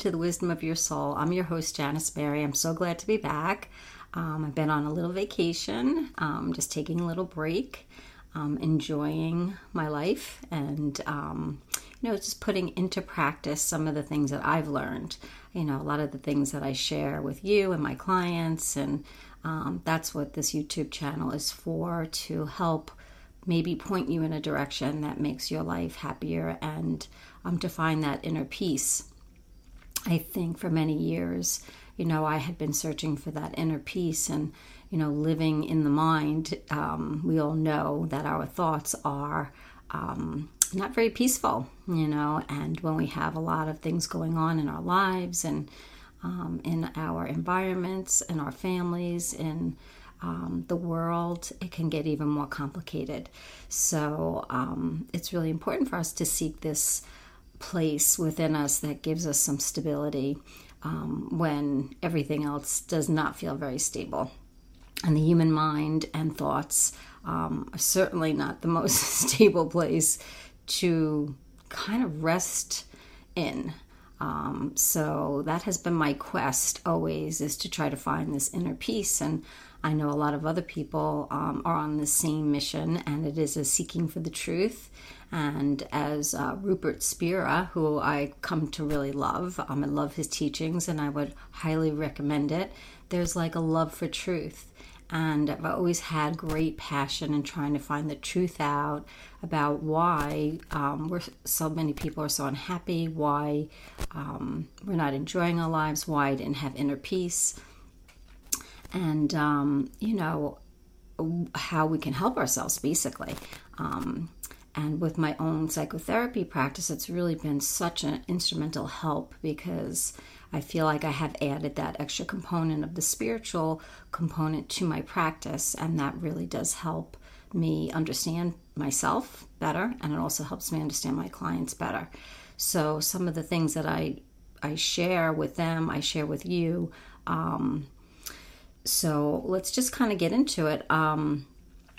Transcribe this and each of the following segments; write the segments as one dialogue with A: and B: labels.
A: to the Wisdom of Your Soul. I'm your host, Janice Berry. I'm so glad to be back. Um, I've been on a little vacation, um, just taking a little break, um, enjoying my life, and um, you know, just putting into practice some of the things that I've learned. You know, a lot of the things that I share with you and my clients, and um, that's what this YouTube channel is for to help maybe point you in a direction that makes your life happier and um, to find that inner peace. I think for many years, you know, I had been searching for that inner peace and, you know, living in the mind. Um, we all know that our thoughts are um, not very peaceful, you know, and when we have a lot of things going on in our lives and um, in our environments, in our families, in um, the world, it can get even more complicated. So um, it's really important for us to seek this place within us that gives us some stability um, when everything else does not feel very stable. And the human mind and thoughts um, are certainly not the most stable place to kind of rest in. Um, so that has been my quest always is to try to find this inner peace and I know a lot of other people um, are on the same mission, and it is a seeking for the truth. And as uh, Rupert Spira, who I come to really love, um, I love his teachings, and I would highly recommend it. There's like a love for truth, and I've always had great passion in trying to find the truth out about why um, we're so many people are so unhappy, why um, we're not enjoying our lives, why I didn't have inner peace. And um, you know how we can help ourselves basically. Um, and with my own psychotherapy practice it's really been such an instrumental help because i feel like i have added that extra component of the spiritual component to my practice and that really does help me understand myself better and it also helps me understand my clients better so some of the things that i i share with them i share with you um, so let's just kind of get into it. Um,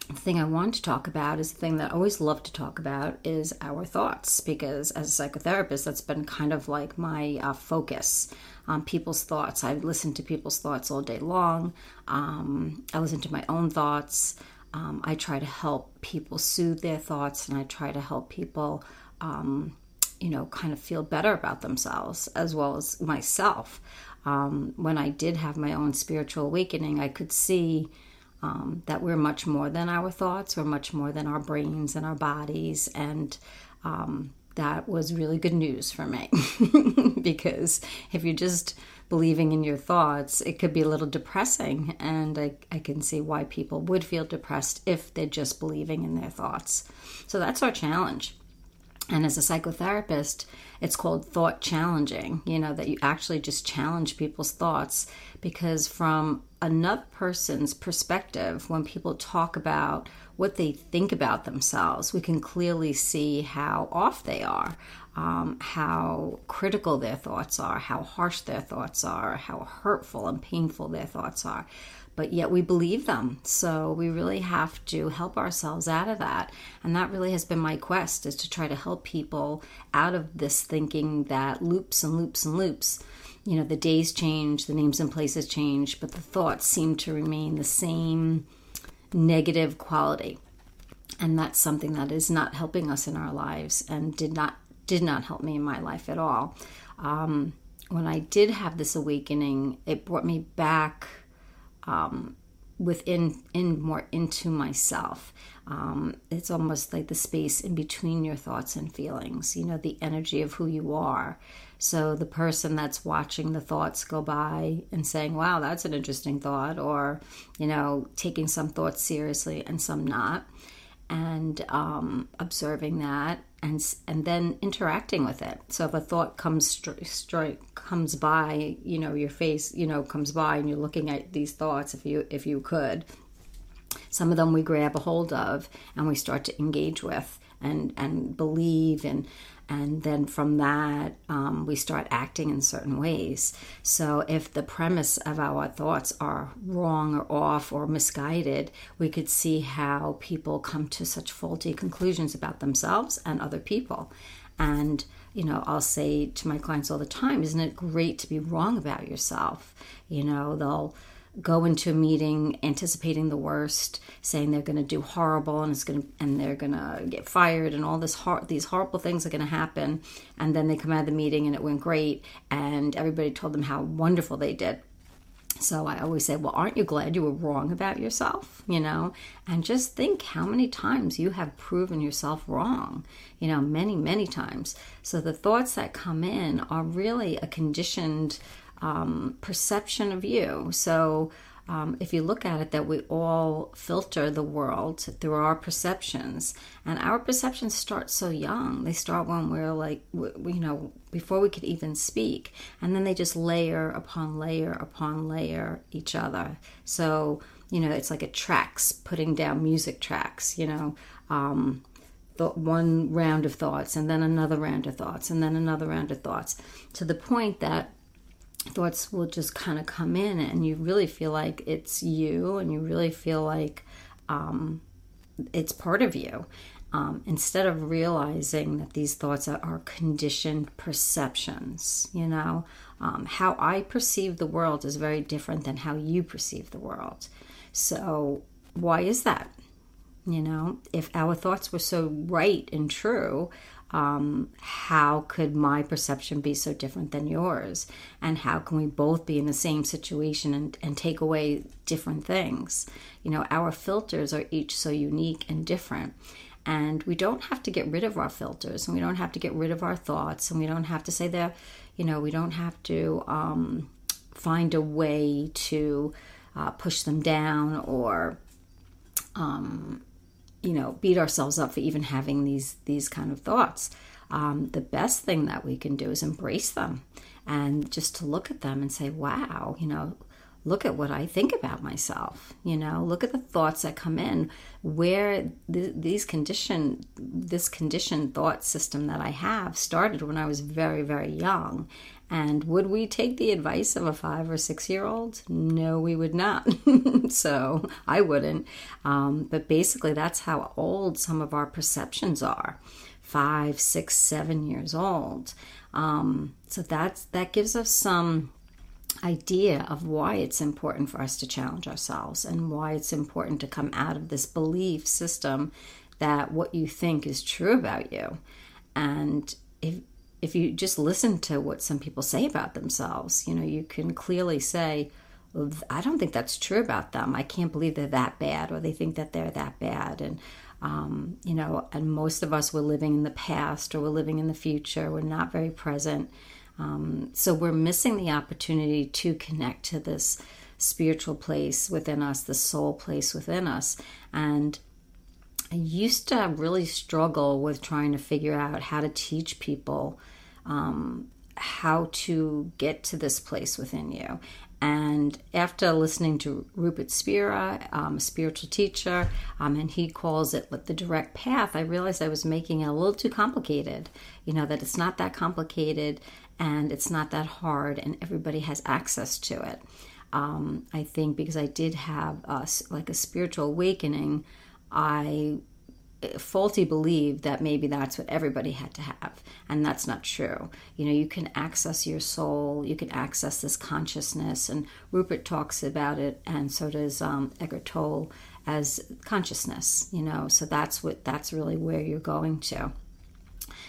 A: the thing I want to talk about is the thing that I always love to talk about is our thoughts because as a psychotherapist, that's been kind of like my uh, focus on people's thoughts. I listen to people's thoughts all day long. Um, I listen to my own thoughts. Um, I try to help people soothe their thoughts and I try to help people, um, you know, kind of feel better about themselves as well as myself um, when I did have my own spiritual awakening, I could see um, that we're much more than our thoughts, we're much more than our brains and our bodies. And um, that was really good news for me because if you're just believing in your thoughts, it could be a little depressing. And I, I can see why people would feel depressed if they're just believing in their thoughts. So that's our challenge. And as a psychotherapist, it's called thought challenging, you know, that you actually just challenge people's thoughts because from another person's perspective, when people talk about what they think about themselves, we can clearly see how off they are, um, how critical their thoughts are, how harsh their thoughts are, how hurtful and painful their thoughts are but yet we believe them. So we really have to help ourselves out of that. And that really has been my quest is to try to help people out of this thinking that loops and loops and loops. You know, the days change, the names and places change, but the thoughts seem to remain the same negative quality. And that's something that is not helping us in our lives and did not did not help me in my life at all. Um, when I did have this awakening, it brought me back um, within in more into myself. Um, it's almost like the space in between your thoughts and feelings you know the energy of who you are. So the person that's watching the thoughts go by and saying wow that's an interesting thought or you know taking some thoughts seriously and some not and um, observing that and and then interacting with it. So if a thought comes stri- comes by, you know, your face, you know, comes by, and you're looking at these thoughts, if you if you could, some of them we grab a hold of and we start to engage with and and believe and and then from that um, we start acting in certain ways so if the premise of our thoughts are wrong or off or misguided we could see how people come to such faulty conclusions about themselves and other people And, you know, I'll say to my clients all the time, isn't it great to be wrong about yourself? You know, they'll go into a meeting anticipating the worst, saying they're going to do horrible and it's going to and they're going to get fired and all this hor- these horrible things are going to happen, and then they come out of the meeting and it went great and everybody told them how wonderful they did. So I always say, well, aren't you glad you were wrong about yourself? You know, and just think how many times you have proven yourself wrong, you know, many, many times. So the thoughts that come in are really a conditioned um, perception of you. So um, if you look at it, that we all filter the world through our perceptions, and our perceptions start so young. They start when we're like, we, you know, before we could even speak, and then they just layer upon layer upon layer each other. So you know, it's like a tracks, putting down music tracks. You know. Um, one round of thoughts and then another round of thoughts and then another round of thoughts to the point that thoughts will just kind of come in and you really feel like it's you and you really feel like um, it's part of you. Um, instead of realizing that these thoughts are, conditioned perceptions you know? Um, how i perceive the world is very different than how you perceive the world. So why is that? You know if our thoughts were so right and true um, how could my perception be so different than yours? And how can we both be in the same situation and, and take away different things? You know, our filters are each so unique and different. And we don't have to get rid of our filters and we don't have to get rid of our thoughts and we don't have to say that, you know, we don't have to um, find a way to uh, push them down or um, you know beat ourselves up for even having these these kind of thoughts um, the best thing that we can do is embrace them and just to look at them and say wow you know look at what I think about myself. You know, look at the thoughts that come in. Where th- these condition, this conditioned thought system that I have started when I was very, very young. And would we take the advice of a five or six year old? No, we would not. so I wouldn't. Um, but basically, that's how old some of our perceptions are five, six, seven years old. Um, so that's that gives us some idea of why it's important for us to challenge ourselves and why it's important to come out of this belief system that what you think is true about you. And if if you just listen to what some people say about themselves, you know, you can clearly say, I don't think that's true about them. I can't believe they're that bad, or they think that they're that bad. And, um, you know, and most of us, we're living in the past or we're living in the future. We're not very present. Um, so we're missing the opportunity to connect to this spiritual place within us, the soul place within us. And I used to really struggle with trying to figure out how to teach people um, how to get to this place within you. And after listening to Rupert Spira, um, a spiritual teacher, um, and he calls it the direct path, I realized I was making it a little too complicated. You know, that it's not that complicated and it's not that hard, and everybody has access to it. Um, I think because I did have a, like a spiritual awakening, I faulty believed that maybe that's what everybody had to have and that's not true you know you can access your soul you can access this consciousness and rupert talks about it and so does um, eckhart tolle as consciousness you know so that's what that's really where you're going to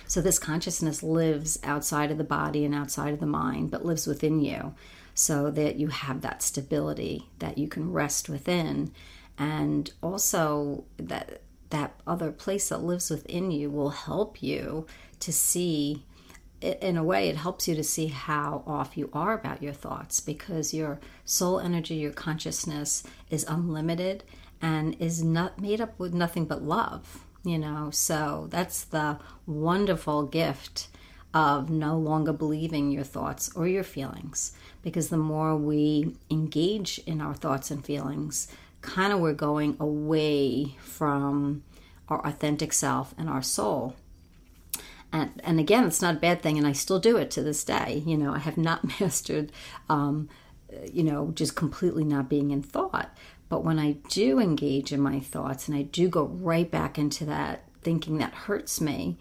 A: so this consciousness lives outside of the body and outside of the mind, but lives within you so that you have that stability that you can rest within. And also that that other place that lives within you will help you to see in a way, it helps you to see how off you are about your thoughts because your soul energy, your consciousness is unlimited and is not made up with nothing but love you know? So that's the wonderful gift of no longer believing your thoughts or your feelings because the more we engage in our thoughts and feelings kind of we're going away from our authentic self and our soul and and again it's not a bad thing and i still do it to this day you know i have not mastered um, you know just completely not being in thought but when I do engage in my thoughts and I do go right back into that thinking that hurts me,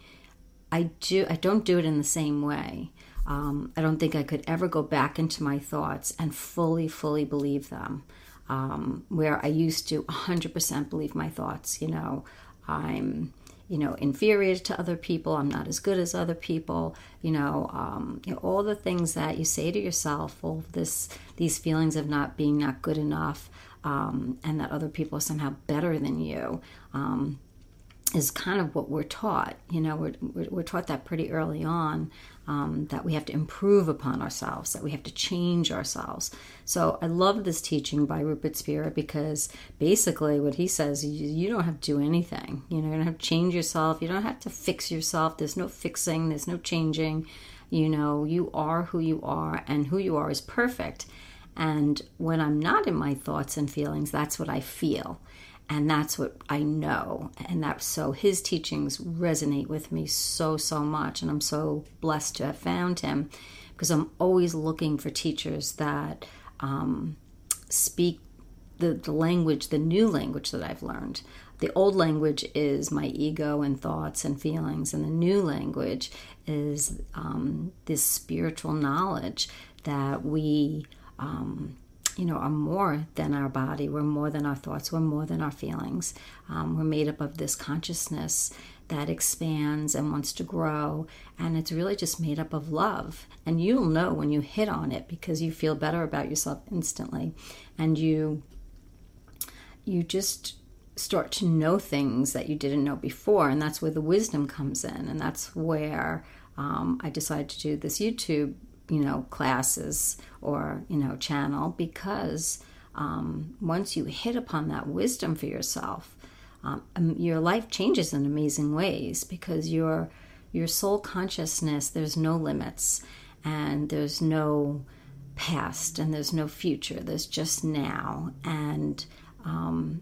A: I do I don't do it in the same way. Um, I don't think I could ever go back into my thoughts and fully, fully believe them. Um, where I used to 100% believe my thoughts. You know, I'm, you know, inferior to other people. I'm not as good as other people. You know, um, you know all the things that you say to yourself, all this, these feelings of not being not good enough, um, and that other people are somehow better than you. Um, is kind of what we're taught. You know, we're, we're taught that pretty early on um, that we have to improve upon ourselves, that we have to change ourselves. So I love this teaching by Rupert Spira because basically what he says, you, you don't have to do anything. You know, you don't have to change yourself. You don't have to fix yourself. There's no fixing. There's no changing. You know, you are who you are, and who you are is perfect. And when I'm not in my thoughts and feelings, that's what I feel and that's what I know. And that so his teachings resonate with me so so much, and I'm so blessed to have found him because I'm always looking for teachers that um, speak the, the language, the new language that I've learned. The old language is my ego and thoughts and feelings, and the new language is um, this spiritual knowledge that we um, you know, are more than our body. We're more than our thoughts. We're more than our feelings. Um, we're made up of this consciousness that expands and wants to grow. And it's really just made up of love. And you'll know when you hit on it because you feel better about yourself instantly. And you, you just start to know things that you didn't know before. And that's where the wisdom comes in. And that's where um, I decided to do this YouTube you know, classes or, you know, channel because um, once you hit upon that wisdom for yourself, um, um, your life changes in amazing ways because your your soul consciousness there's no limits and there's no past and there's no future. There's just now. And um,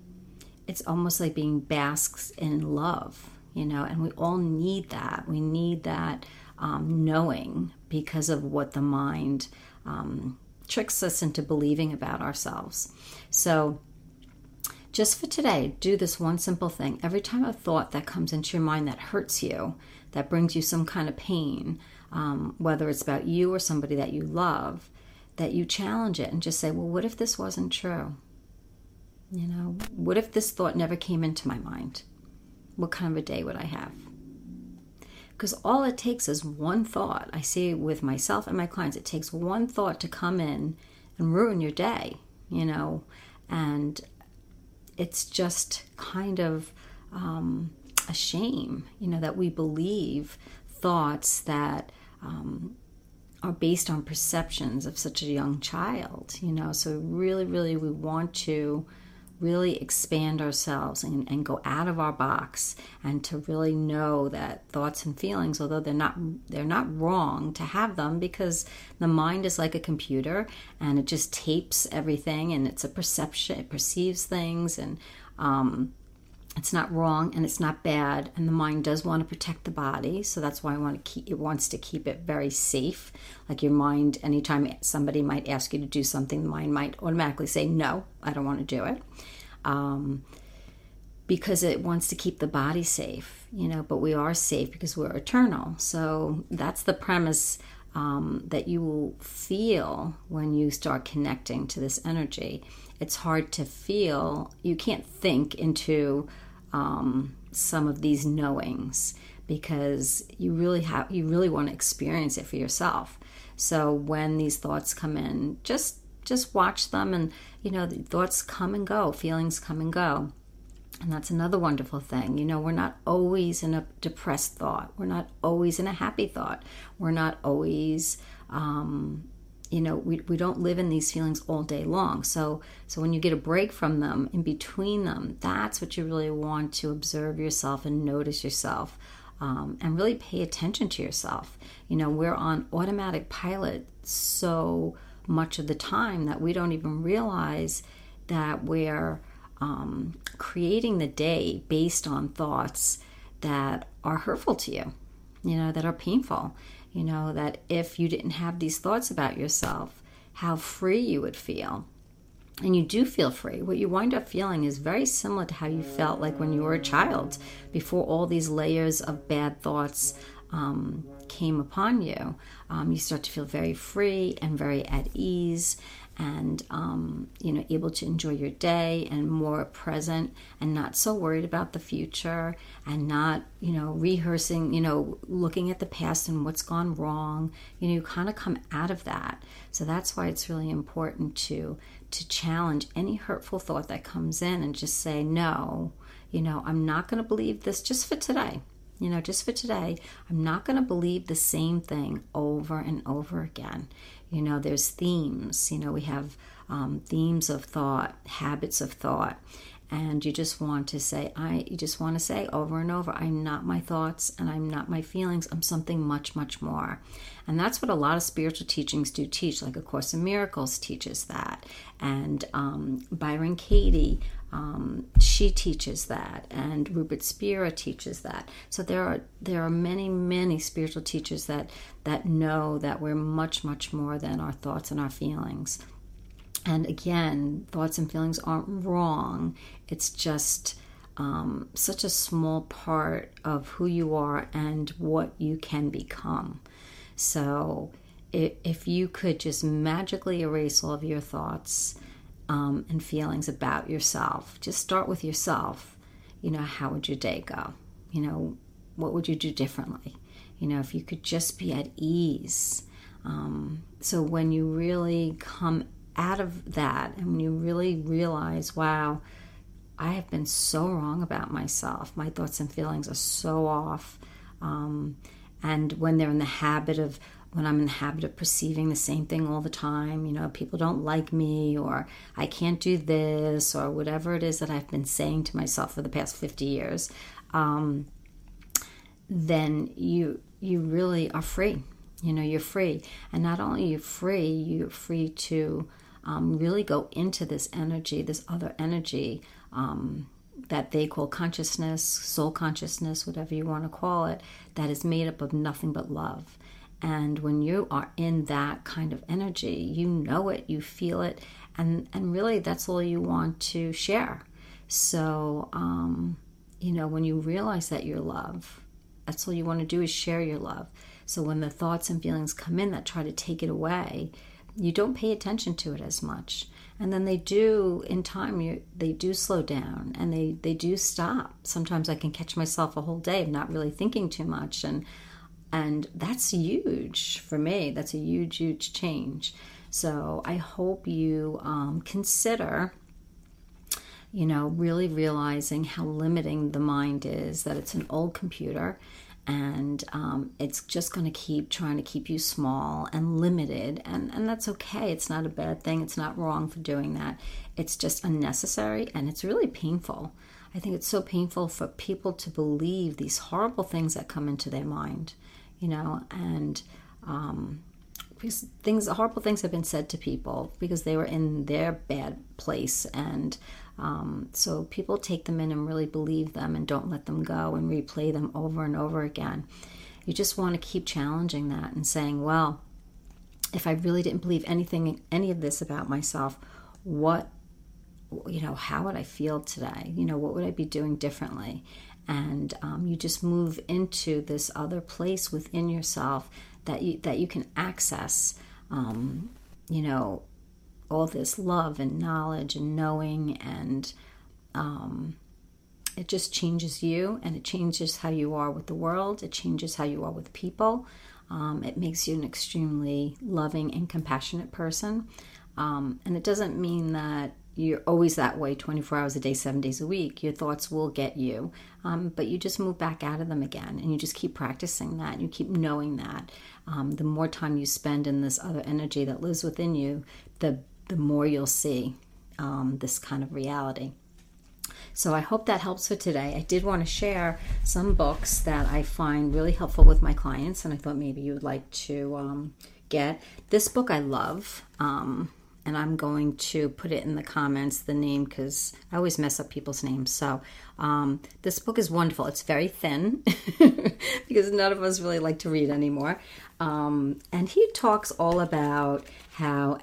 A: it's almost like being basks in love you know and we all need that. We need that um, knowing because of what the mind um, tricks us into believing about ourselves. So, just for today, do this one simple thing. Every time a thought that comes into your mind that hurts you, that brings you some kind of pain, um, whether it's about you or somebody that you love, that you challenge it and just say, well, what if this wasn't true? You know, what if this thought never came into my mind? What kind of a day would I have? Because all it takes is one thought. I see with myself and my clients, it takes one thought to come in and ruin your day, you know, and it's just kind of um, a shame, you know, that we believe thoughts that um, are based on perceptions of such a young child, you know. So, really, really, we want to really expand ourselves and, and go out of our box and to really know that thoughts and feelings although they're not they're not wrong to have them because the mind is like a computer and it just tapes everything and it's a perception it perceives things and um, it's not wrong and it's not bad and the mind does want to protect the body so that's why I want to keep it wants to keep it very safe. Like your mind anytime somebody might ask you to do something the mind might automatically say no I don't want to do it. Um, because it wants to keep the body safe you know but we are safe because we're eternal. So that's the premise um, that you will feel when you start connecting to this energy. It's hard to feel you can't think into um, some of these knowings because you really have you really want to experience it for yourself so when these thoughts come in just just watch them and you know the thoughts come and go feelings come and go and that's another wonderful thing. You know, we're not always in a depressed thought. We're not always in a happy thought. We're not always um, you know we, we don't live in these feelings all day long. So so when you get a break from them in between them that's what you really want to observe yourself and notice yourself um, and really pay attention to yourself. You know we're on automatic pilot so much of the time that we don't even realize that we're um, creating the day based on thoughts that are hurtful to you you know that are painful you know, that if you didn't have these thoughts about yourself, how free you would feel. And you do feel free. What you wind up feeling is very similar to how you felt like when you were a child, before all these layers of bad thoughts um, came upon you, um, you start to feel very free and very at ease and um, you know able to enjoy your day and more present and not so worried about the future and not you know rehearsing you know looking at the past and what's gone wrong. You know you kind of come out of that. So that's why it's really important to to challenge any hurtful thought that comes in and just say no you know i'm not going to believe this just for today. You know, just for today, I'm not going to believe the same thing over and over again. You know, there's themes. You know, we have um, themes of thought, habits of thought, and you just want to say, I. You just want to say over and over, I'm not my thoughts, and I'm not my feelings. I'm something much, much more. And that's what a lot of spiritual teachings do teach. Like A Course in Miracles teaches that, and um, Byron Katie um, she teaches that, and Rupert Spira teaches that. So there are there are many many spiritual teachers that that know that we're much much more than our thoughts and our feelings. And again, thoughts and feelings aren't wrong. It's just um, such a small part of who you are and what you can become. So if you could just magically erase all of your thoughts um, and feelings about yourself. Just start with yourself. You know, how would your day go? You know, what would you do differently? You know, if you could just be at ease. Um, so when you really come out of that and when you really realize, wow, I have been so wrong about myself, my thoughts and feelings are so off. Um, and when they're in the habit of when I'm in the habit of perceiving the same thing all the time, you know, people don't like me or I can't do this or whatever it is that I've been saying to myself for the past 50 years, um, then you you really are free. You know, you're free. And not only you're you free, you're free to um, really go into this energy, this other energy um, that they call consciousness, soul consciousness, whatever you want to call it, that is made up of nothing but love. And when you are in that kind of energy, you know it, you feel it, and, and really that's all you want to share. So, um, you know, when you realize that you're love, that's all you want to do is share your love. So when the thoughts and feelings come in that try to take it away, you don't pay attention to it as much. And then they do, in time, you, they do slow down and they, they do stop. Sometimes I can catch myself a whole day of not really thinking too much. And and that's huge for me. That's a huge, huge change. So I hope you um, consider, you know, really realizing how limiting the mind is, that it's an old computer and um, it's just going to keep trying to keep you small and limited. And, and that's okay. It's not a bad thing. It's not wrong for doing that. It's just unnecessary and it's really painful. I think it's so painful for people to believe these horrible things that come into their mind you know, and um, because things, horrible things have been said to people because they were in their bad place, and um, so people take them in and really believe them and don't let them go and replay them over and over again. You just want to keep challenging that and saying, well, if I really didn't believe anything, any of this about myself, what you know, how would I feel today? You know, what would I be doing differently? And um, you just move into this other place within yourself that you that you can access um, you know all this love and knowledge and knowing and um, it just changes you and it changes how you are with the world. It changes how you are with people. Um, it makes you an extremely loving and compassionate person. Um, and it doesn't mean that you're always that way 24 hours a day, seven days a week. Your thoughts will get you, um, but you just move back out of them again and you just keep practicing that and you keep knowing that. Um, the more time you spend in this other energy that lives within you, the, the more you'll see um, this kind of reality. So I hope that helps for today. I did want to share some books that I find really helpful with my clients, and I thought maybe you would like to um, get. This book I love. Um, and I'm going to put it in the comments the name because I always mess up people's names. So um, this book is wonderful. It's very thin because none of us really like to read anymore. Um, and he talks all about how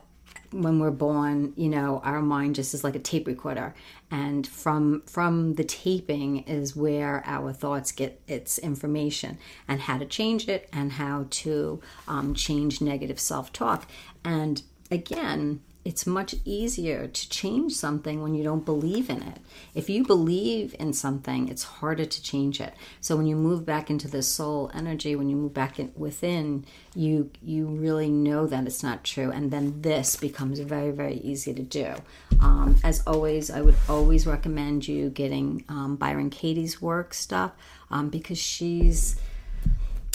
A: when we're born, you know, our mind just is like a tape recorder, and from from the taping is where our thoughts get its information and how to change it and how to um, change negative self talk. And again, it's much easier to change something when you don't believe in it. If you believe in something, it's harder to change it. So when you move back into the soul energy, when you move back in, within, you you really know that it's not true, and then this becomes very very easy to do. Um, as always, I would always recommend you getting um, Byron Katie's work stuff um, because she's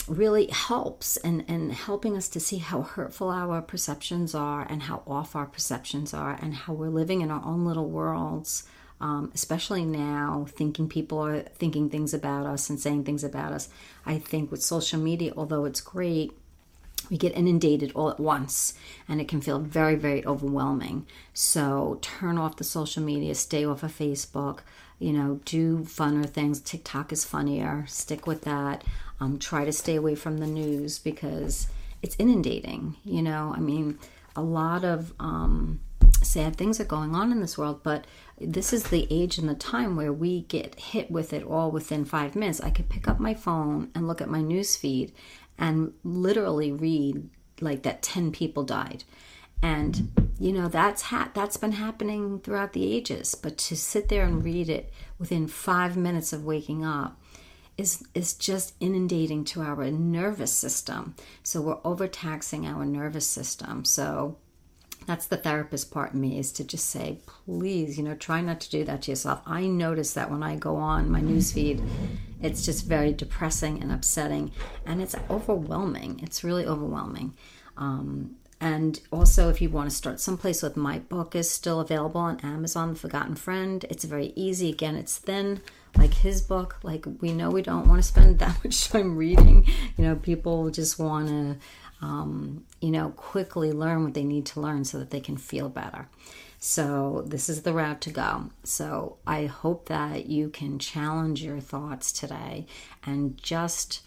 A: really helps and and helping us to see how hurtful our perceptions are and how off our perceptions are and how we're living in our own little worlds um, especially now thinking people are thinking things about us and saying things about us. I think with social media although it's great we get inundated all at once and it can feel very very overwhelming. So turn off the social media stay off of facebook you know do funner things tiktok is funnier stick with that um, try to stay away from the news because it's inundating. You know, I mean, a lot of um, sad things are going on in this world, but this is the age and the time where we get hit with it all within five minutes. I could pick up my phone and look at my news feed and literally read like that 10 people died. And you know that's ha- that's been happening throughout the ages, but to sit there and read it within 5 minutes of waking up is is just inundating to our nervous system. So we're overtaxing our nervous system. So that's the therapist part in me is to just say, please, you know, try not to do that to yourself. I notice that when I go on my newsfeed, it's just very depressing and upsetting, and it's overwhelming. It's really overwhelming. Um, and also, if you want to start someplace with my book, is still available on Amazon, The Forgotten Friend. It's very easy. Again, it's thin like his book like we know we don't want to spend that much time reading you know people just want to um, you know quickly learn what they need to learn so that they can feel better so this is the route to go so i hope that you can challenge your thoughts today and just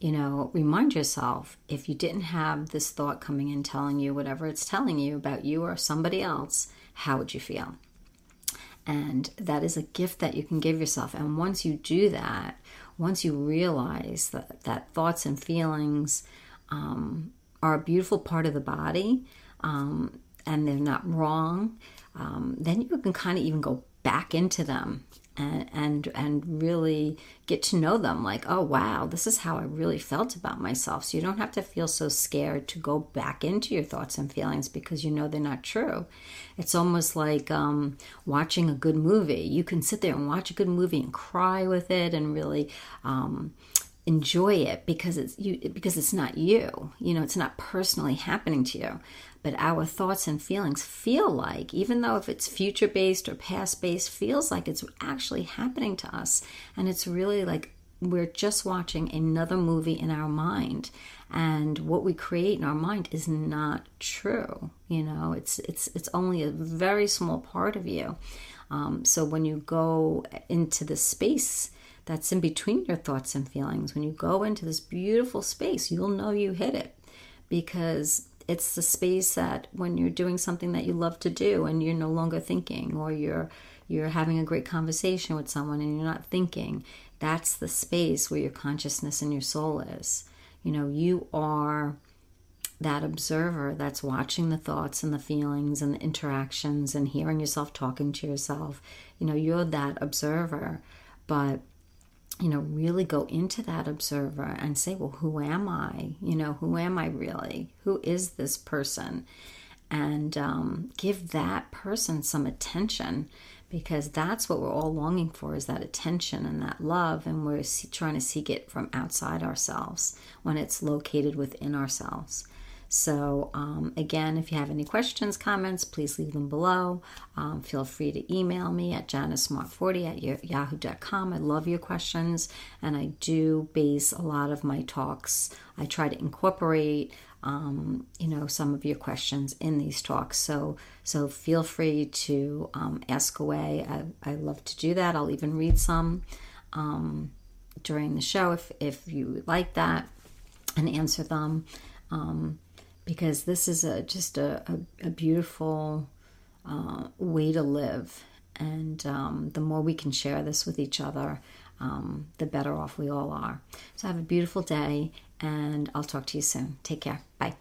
A: you know remind yourself if you didn't have this thought coming in telling you whatever it's telling you about you or somebody else how would you feel and that is a gift that you can give yourself. And once you do that, once you realize that, that thoughts and feelings um, are a beautiful part of the body um, and they're not wrong, um, then you can kind of even go back into them and and and really get to know them like oh wow this is how i really felt about myself. So you don't have to feel so scared to go back into your thoughts and feelings because you know they're not true. It's almost like um, watching a good movie. You can sit there and watch a good movie and cry with it and really um, enjoy it because it's you because it's not you. You know it's not personally happening to you. But our thoughts and feelings feel like, even though if it's future based or past based, feels like it's actually happening to us. And it's really like we're just watching another movie in our mind. And what we create in our mind is not true you know? It's it's it's only a very small part of you. Um, so when you go into the space that's in between your thoughts and feelings. When you go into this beautiful space you'll know you hit it because it's the space that when you're doing something that you love to do and you're no longer thinking or you're you're having a great conversation with someone and you're not thinking that's the space where your consciousness and your soul is. You know you are that observer that's watching the thoughts and the feelings and the interactions and hearing yourself talking to yourself. You know you're that observer but you know, really go into that observer and say, well, who am I? You know, who am I really? Who is this person? And um, give that person some attention because that's what we're all longing for is that attention and that love. And we're trying to seek it from outside ourselves when it's located within ourselves. So, um, again, if you have any questions, comments, please leave them below. Um, feel free to email me at janismart40 at yahoo.com. I love your questions, and I do base a lot of my talks. I try to incorporate, um, you know, some of your questions in these talks. So, so feel free to um, ask away. I, I, love to do that. I'll even read some um, during the show if if you like that and answer them. Um, because this is a just a, a, a beautiful uh, way to live. And um, the more we can share this with each other, um, the better off we all are. So have a beautiful day, and I'll talk to you soon. Take care. Bye.